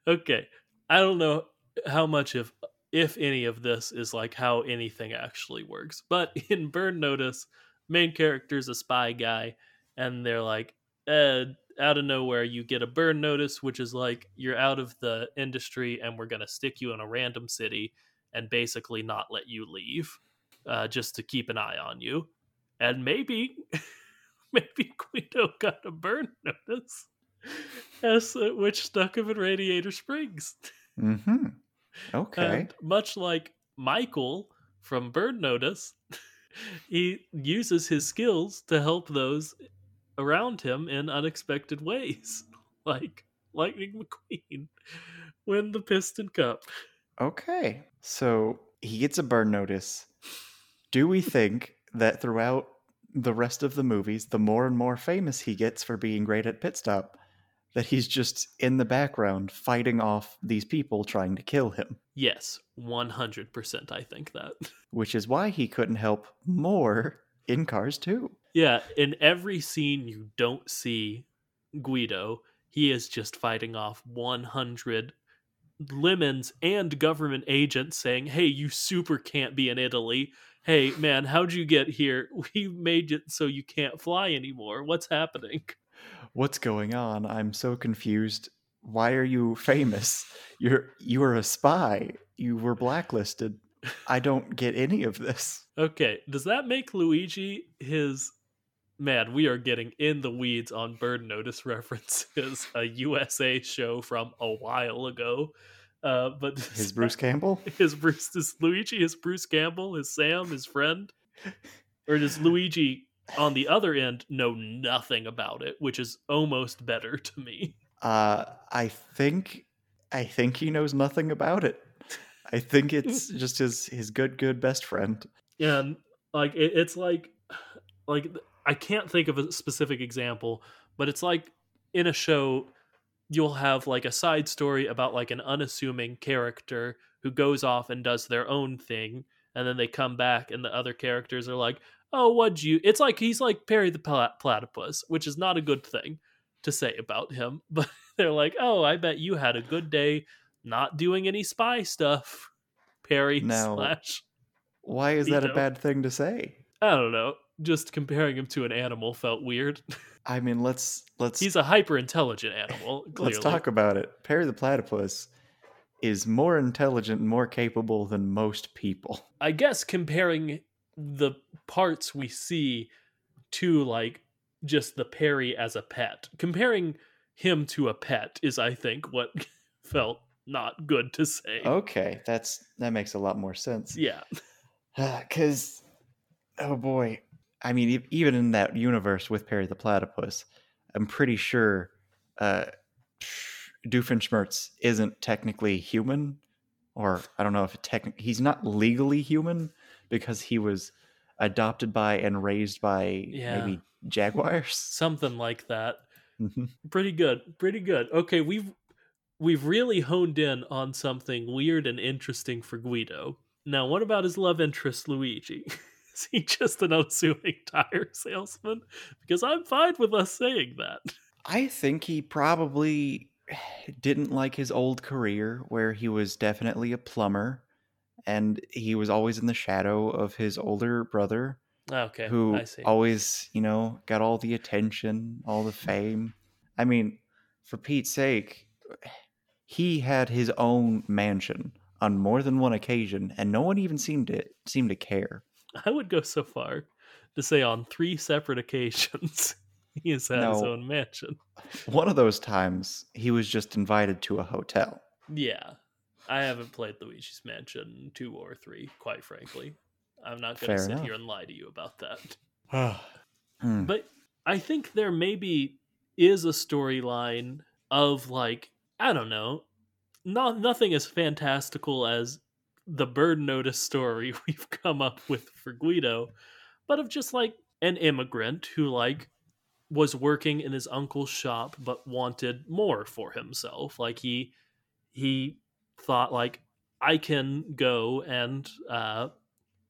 Okay, I don't know how much of if any of this is like how anything actually works. But in Burn Notice, main character's a spy guy, and they're like, uh, out of nowhere, you get a burn notice, which is like you're out of the industry, and we're gonna stick you in a random city and basically not let you leave, uh, just to keep an eye on you. And maybe, maybe Guido got a burn notice, as uh, which stuck him in Radiator Springs. Mm-hmm. Okay. And much like Michael from burn Notice, he uses his skills to help those around him in unexpected ways, like Lightning McQueen win the Piston Cup. Okay. So he gets a burn notice. Do we think that throughout the rest of the movies, the more and more famous he gets for being great at pit stop, that he's just in the background fighting off these people trying to kill him? Yes, 100% I think that. Which is why he couldn't help more in Cars 2. Yeah, in every scene you don't see Guido, he is just fighting off 100 lemons and government agents saying, "Hey, you super can't be in Italy. Hey, man, how'd you get here? We made it so you can't fly anymore. What's happening?" What's going on? I'm so confused. Why are you famous? You're you are a spy. You were blacklisted. I don't get any of this. Okay, does that make Luigi his man? We are getting in the weeds on Burn Notice references. A USA show from a while ago, uh, but His Bruce Campbell? Is Bruce is Luigi his Bruce Campbell, his Sam, his friend? Or does Luigi on the other end know nothing about it, which is almost better to me? Uh, I think I think he knows nothing about it. I think it's just his his good good best friend. And like it, it's like like I can't think of a specific example, but it's like in a show you'll have like a side story about like an unassuming character who goes off and does their own thing and then they come back and the other characters are like oh what'd you it's like he's like perry the Pla- platypus which is not a good thing to say about him but they're like oh i bet you had a good day not doing any spy stuff. Perry Now- slash Why is that a bad thing to say? I don't know. Just comparing him to an animal felt weird. I mean, let's let's He's a hyper intelligent animal. Clearly. let's talk about it. Perry the platypus is more intelligent and more capable than most people. I guess comparing the parts we see to like just the Perry as a pet, comparing him to a pet is, I think, what felt not good to say. Okay, that's that makes a lot more sense. Yeah, Because, oh boy, I mean, even in that universe with Perry the Platypus, I'm pretty sure uh, Doofenshmirtz isn't technically human, or I don't know if technically he's not legally human because he was adopted by and raised by Yeah. maybe jaguars. something like that. Mhm. Pretty good, pretty good. Okay, we've we've really honed in on something weird and interesting for Guido. Now, what about his love interest, Luigi? Is he just an unassuming tire salesman? Because I'm fine with us saying that. I think he probably didn't like his old career where he was definitely a plumber and he was always in the shadow of his older brother ah, Okay, who I see. always, you know, got all the attention, all the fame. I mean, for Pete's sake, he had his own mansion on more than one occasion and no one even seemed to seem to care. I would go so far to say on three separate occasions he has had his own mansion. One of those times he was just invited to a hotel. Yeah. I haven't played Luigi's Mansion 2 or 3, quite frankly. I'm not going to sit enough. here and lie to you about that. Hmm. But I think there maybe is a storyline of like, I don't know, not nothing as fantastical as the Burn Notice story we've come up with for Guido, but of just like an immigrant who like was working in his uncle's shop but wanted more for himself. Like he he thought like I can go and uh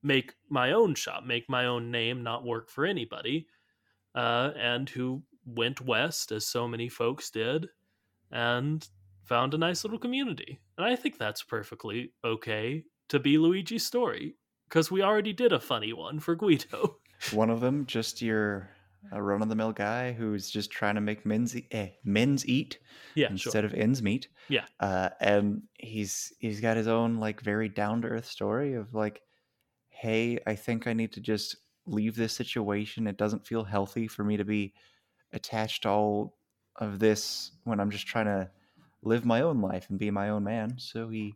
make my own shop, make my own name, not work for anybody. Uh and who went west as so many folks did and found a nice little community. And I think that's perfectly okay to be Luigi's story because we already did a funny one for Guido. One of them, just your a run of the mill guy who's just trying to make men's e- eh, men's eat yeah, instead sure. of ends meet. Yeah. uh, and he's he's got his own like very down to earth story of like, hey, I think I need to just leave this situation. It doesn't feel healthy for me to be attached to all of this when I'm just trying to live my own life and be my own man. So he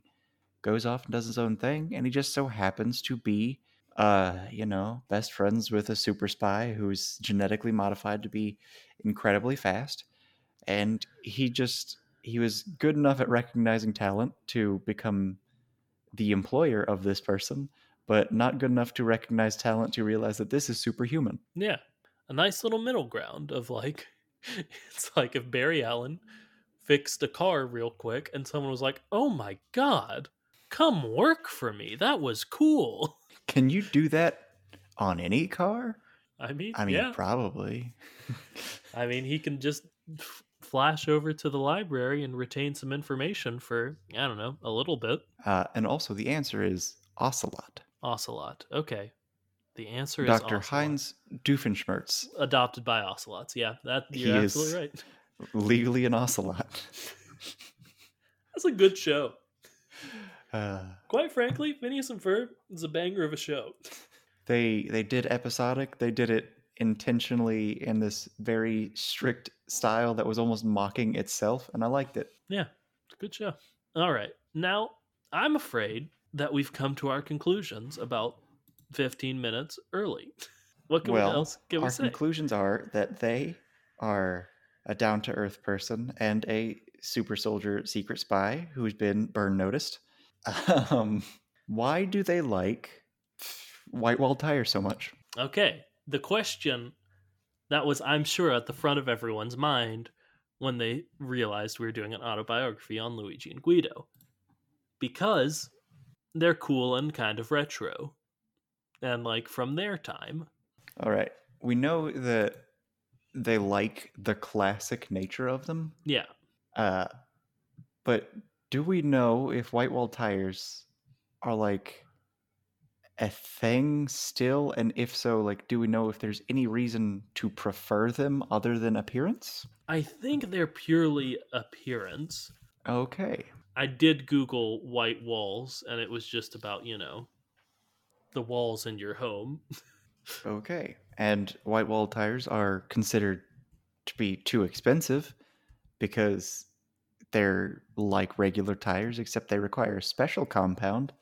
goes off and does his own thing, and he just so happens to be uh, you know, best friends with a super spy who's genetically modified to be incredibly fast. And he just he was good enough at recognizing talent to become the employer of this person, but not good enough to recognize talent to realize that this is superhuman. Yeah. A nice little middle ground of like, it's like if Barry Allen fixed a car real quick and someone was like, oh my God, come work for me. That was cool. Can you do that on any car? I mean, I mean, yeah. probably. I mean, he can just f- flash over to the library and retain some information for, I don't know, a little bit. Uh, and also, the answer is Ocelot. Ocelot. Okay. The answer is Dr. Heinz Doofenshmirtz, Adopted by ocelots. Yeah, that He you're is- absolutely right. legally an ocelot. That's a good show. Uh, Quite frankly, Phineas and Ferb is a banger of a show. they they did episodic. They did it intentionally in this very strict style that was almost mocking itself, and I liked it. Yeah, it's a good show. All right. Now, I'm afraid that we've come to our conclusions about 15 minutes early. What can we else can we our say? conclusions are that they are a down to earth person and a super soldier secret spy who's been burn noticed. Um, why do they like white wall tire so much? Okay. The question that was, I'm sure, at the front of everyone's mind when they realized we were doing an autobiography on Luigi and Guido. Because they're cool and kind of retro. And like from their time. All right, we know that they like the classic nature of them, Yeah. uh, but Do we know if white wall tires are like a thing still? And if so, like, do we know if there's any reason to prefer them other than appearance? I think they're purely appearance. Okay. I did Google white walls, and it was just about, you know, the walls in your home. Okay. And white wall tires are considered to be too expensive because they're like regular tires, except they require a special compound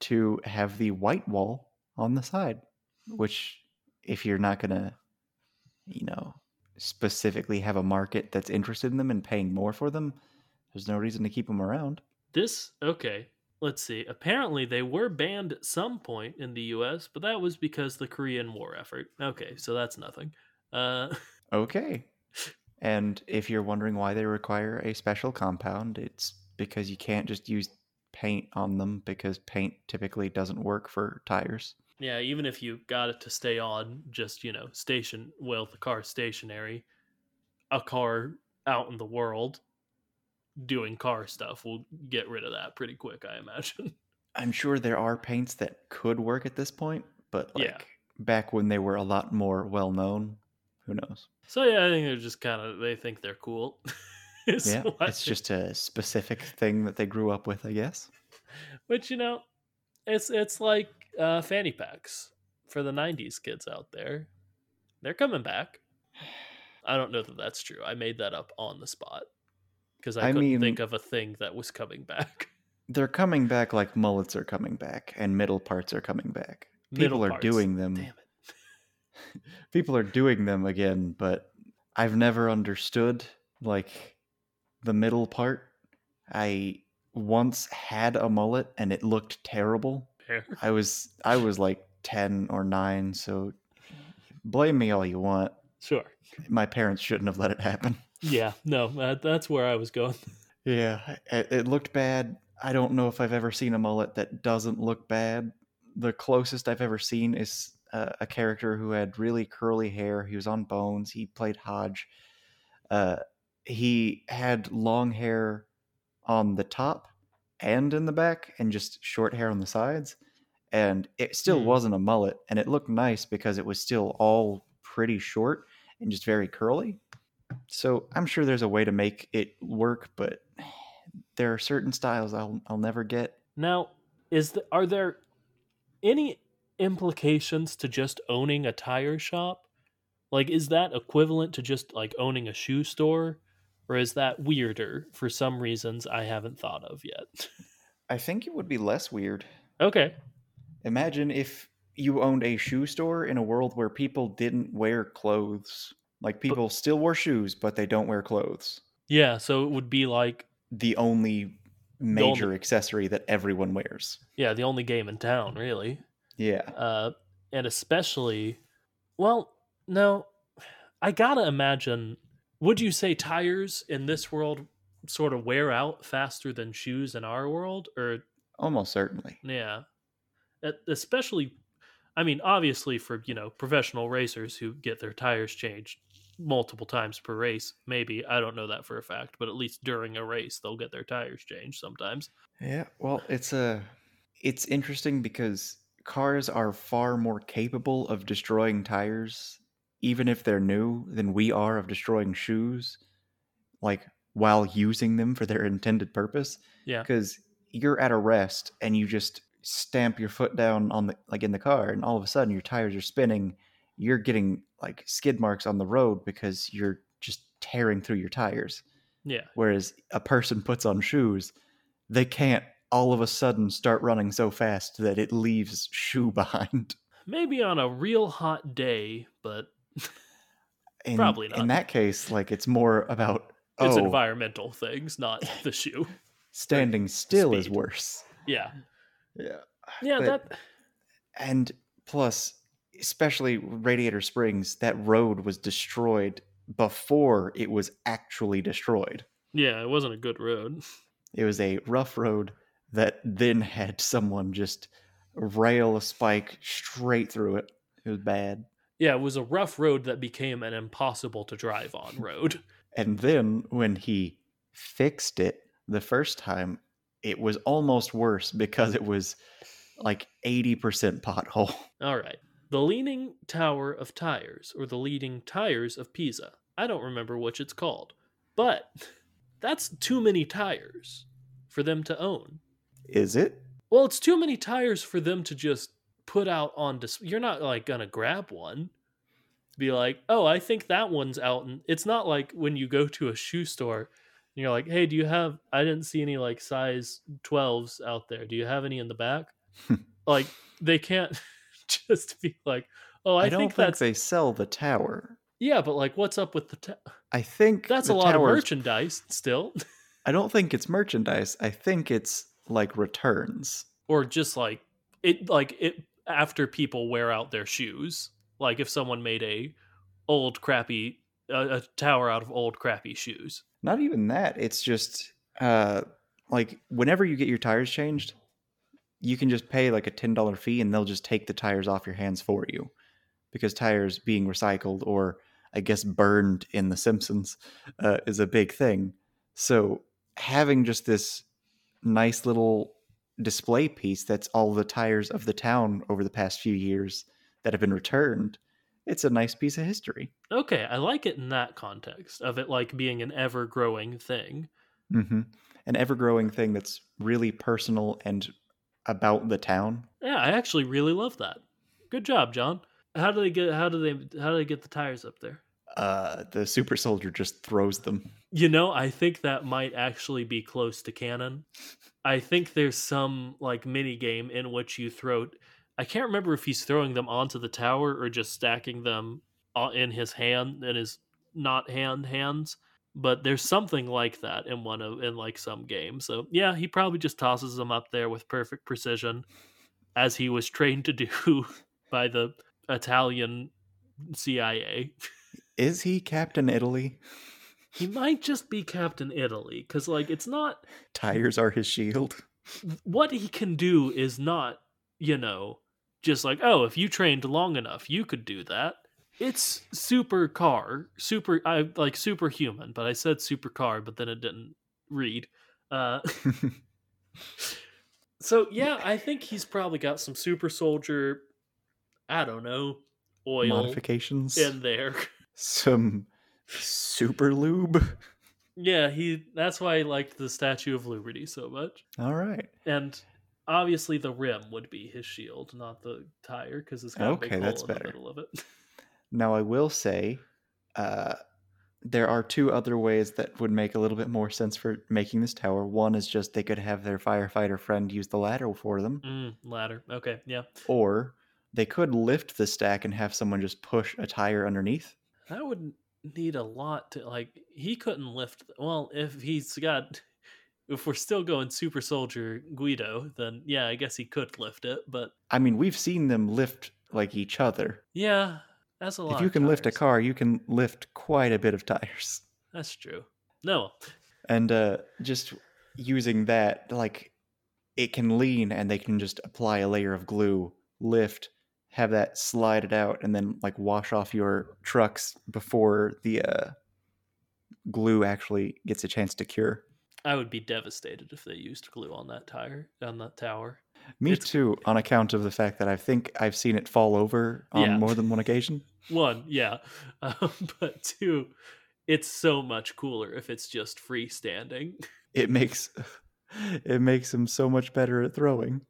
to have the white wall on the side, which, if you're not going to, you know, specifically have a market that's interested in them and paying more for them, there's no reason to keep them around. This, okay, let's see. Apparently, they were banned at some point in the US, but that was because the Korean War effort. Okay, so that's nothing. Uh, Okay. And if you're wondering why they require a special compound, it's because you can't just use paint on them because paint typically doesn't work for tires. yeah, even if you got it to stay on, just, you know, station, well, the car stationary, a car out in the world doing car stuff will get rid of that pretty quick, I imagine. I'm sure there are paints that could work at this point, but like Yeah. back when they were a lot more well known, who knows? So yeah, I think they're just kind of they think they're cool. Yeah, what it's just a specific thing that they grew up with, I guess. which you know, it's it's like uh, fanny packs for the '90s kids out there. They're coming back. I don't know that that's true. I made that up on the spot because I, I couldn't mean- think of a thing that was coming back. They're coming back like mullets are coming back and middle parts are coming back. Middle People are parts. doing them. Damn it. people are doing them again, but I've never understood like the middle part. I once had a mullet and it looked terrible. Fair. I was I was like 10 or 9, so blame me all you want. Sure. My parents shouldn't have let it happen. Yeah. No, that, that's where I was going. Yeah, it, it looked bad. I don't know if I've ever seen a mullet that doesn't look bad. The closest I've ever seen is uh, a character who had really curly hair. He was on Bones. He played Hodge. Uh, he had long hair on the top and in the back, and just short hair on the sides. And it still Hmm. wasn't a mullet, and it looked nice because it was still all pretty short and just very curly. So I'm sure there's a way to make it work, but there are certain styles I'll I'll never get. Now, is the, are there any implications to just owning a tire shop? Like, is that equivalent to just like owning a shoe store, or is that weirder for some reasons I haven't thought of yet? I think it would be less weird. okay, Imagine if you owned a shoe store in a world where people didn't wear clothes. Like people still wear shoes, but they don't wear clothes. yeah, so it would be like The only major only- accessory that everyone wears. yeah, the only game in town, really. Yeah. uh, and especially, well, no, I gotta imagine. Would you say tires in this world sort of wear out faster than shoes in our world, or Almost certainly. yeah, especially, I mean, obviously for you know professional racers who get their tires changed multiple times per race. Maybe I don't know that for a fact, but at least during a race they'll get their tires changed sometimes. Yeah, well, it's a it's interesting because cars are far more capable of destroying tires even if they're new than we are of destroying shoes like while using them for their intended purpose Yeah, because you're at a rest and you just stamp your foot down on the like in the car and all of a sudden your tires are spinning you're getting like skid marks on the road because you're just tearing through your tires yeah. Whereas a person puts on shoes, they can't all of a sudden start running so fast that it leaves shoe behind. Maybe on a real hot day, but In, Probably not. In that case, like it's more about it's oh, environmental things, not the shoe. standing still is worse. Yeah, Yeah. yeah. But- that And plus, especially Radiator Springs, that road was destroyed before it was actually destroyed. yeah, it wasn't a good road. It was a rough road that then had someone just rail a spike straight through it. It was bad. Yeah, it was a rough road that became an impossible to drive on road. And then when he fixed it the first time, it was almost worse because it was like 80% pothole. All right. The Leaning Tower of Tires, or the Leaning Tires of Pisa. I don't remember which it's called, but that's too many tires for them to own. Is it? Well, it's too many tires for them to just put out on display. You're not like gonna grab one, be like, oh, I think that one's out, and it's not like when you go to a shoe store, and you're like, hey, do you have? I didn't see any like size 12s out there. Do you have any in the back? like they can't just be like, oh, I, I, don't think, think, that's they sell the tower. yeah, but like, what's up with the? Ta- I think that's a lot of merchandise still, I don't think it's merchandise. I think it's like returns. or just like it, like it after people wear out their shoes. Like if someone made a old crappy a, a tower out of old crappy shoes. Not even that. It's just uh like whenever you get your tires changed, you can just pay like a $10 fee and they'll just take the tires off your hands for you. Because tires being recycled or I guess burned in the Simpsons uh, is a big thing. So having just this nice little display piece that's all the tires of the town over the past few years that have been returned, it's a nice piece of history. Okay, I like it in that context of it like being an ever growing thing. hmm An ever growing thing that's really personal and about the town. Yeah, I actually really love that. Good job, John. How do they get how do they how do they get the tires up there? Uh, the super soldier just throws them. You know, I think that might actually be close to canon. I think there's some like mini game in which you throw I can't remember if he's throwing them onto the tower or just stacking them in his hand in his not hand hands, but there's something like that in one of in like some game. So, yeah, he probably just tosses them up there with perfect precision as he was trained to do by the Italian CIA. Is he Captain Italy? He might just be Captain Italy cuz like it's not Tires are his shield. what he can do is not, you know, just like, oh, if you trained long enough, you could do that. It's super car, super I like superhuman, but I said super car, but then it didn't read. Uh so yeah, I think he's probably got some super soldier I don't know, oil Modifications. in there. Some super lube. yeah, he that's why I liked the Statue of Liberty so much. All right. And obviously, the rim would be his shield, not the tire, because it's got a big Okay, hole that's in better. the middle of it. Now I will say, uh, there are two other ways that would make a little bit more sense for making this tower. One is just they could have their firefighter friend use the ladder for them, Mm, ladder. Okay, yeah, or they could lift the stack and have someone just push a tire underneath. that would need a lot to like. He couldn't lift. Well, if he's got, if we're still going super soldier Guido, then yeah, I guess he could lift it. But I mean, we've seen them lift like each other. yeah, that's a lot. If you can lift a car, you can lift quite a bit of tires. that's true. No, And uh, just using that, like, it can lean and they can just apply a layer of glue, lift, have that slide it out, and then, like, wash off your trucks before the uh, glue actually gets a chance to cure. I would be devastated if they used glue on that tire on that tower. Me It's- too, on account of the fact that I think I've seen it fall over on Yeah. more than one occasion. One, yeah, um, but two, it's so much cooler if it's just freestanding. It makes it makes him so much better at throwing.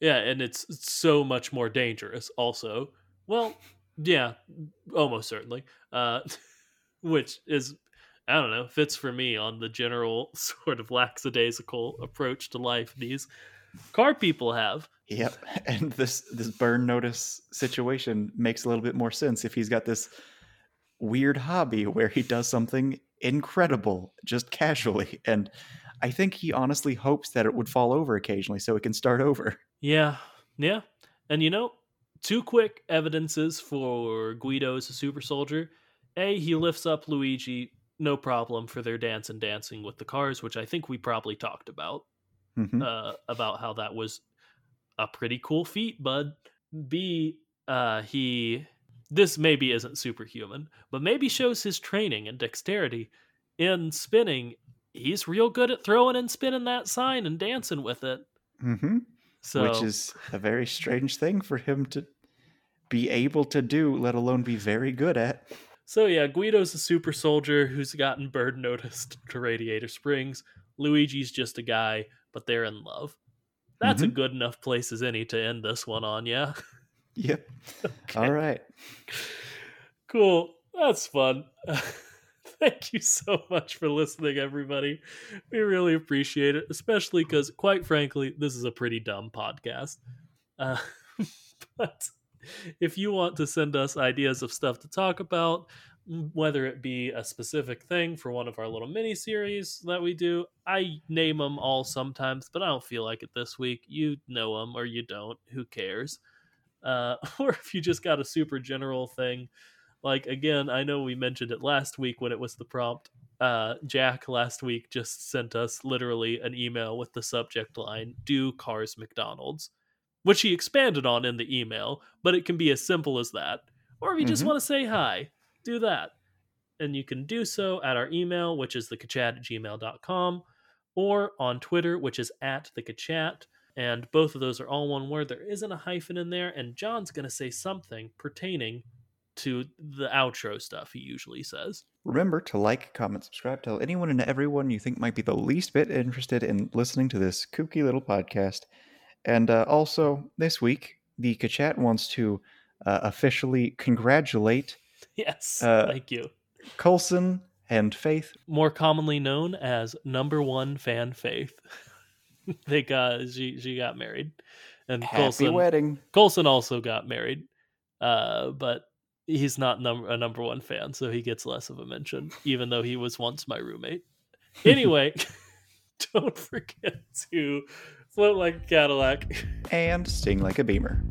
Yeah, and it's so much more dangerous. Also, well, yeah, almost certainly. Uh, which is, I don't know, fits for me on the general sort of lackadaisical approach to life these car people have. Yep, and this this burn notice situation makes a little bit more sense if he's got this weird hobby where he does something incredible just casually, and I think he honestly hopes that it would fall over occasionally so it can start over. Yeah, yeah. And you know, two quick evidences for Guido as a super soldier. A, he lifts up Luigi, no problem, for their dance and dancing with the cars, which I think we probably talked about, Mhm. uh, about how that was a pretty cool feat, bud. B, uh, he, this maybe isn't superhuman, but maybe shows his training and dexterity in spinning he's real good at throwing and spinning that sign and dancing with it. hmm So Which is a very strange thing for him to be able to do, let alone be very good at. So yeah, Guido's a super soldier who's gotten burn noticed to Radiator Springs. Luigi's just a guy, but they're in love. That's a Mhm. good enough place as any to end this one on, yeah. Yep. Okay. All right. Cool. That's fun. Thank you so much for listening, everybody. We really appreciate it, especially because, quite frankly, this is a pretty dumb podcast. Uh, but if you want to send us ideas of stuff to talk about, whether it be a specific thing for one of our little mini series that we do, I name them all sometimes, but I don't feel like it this week. You know them or you don't. Who cares? Uh, or if you just got a super general thing like again i know we mentioned it last week when it was the prompt uh jack last week just sent us literally an email with the subject line do cars mcdonald's which he expanded on in the email but it can be as simple as that or if you just Mhm. want to say hi do that and you can do so at our email which is thekachat at gmail.com or on twitter which is at thekachat and both of those are all one word there isn't a hyphen in there and john's going to say something pertaining to the outro stuff he usually says. Remember to like, comment, subscribe, tell anyone and everyone you think might be the least bit interested in listening to this kooky little podcast. And uh, also, this week, the Kachat wants to uh, officially congratulate Yes, Uh, thank you. Coulson and Faith. More commonly known as number one fan Faith. they got she she got married, and Happy Colson wedding. Colson also got married, uh, but he's not a number one fan, so he gets less of a mention, even though he was once my roommate. Anyway, don't forget to float like a Cadillac. And sting like a beamer.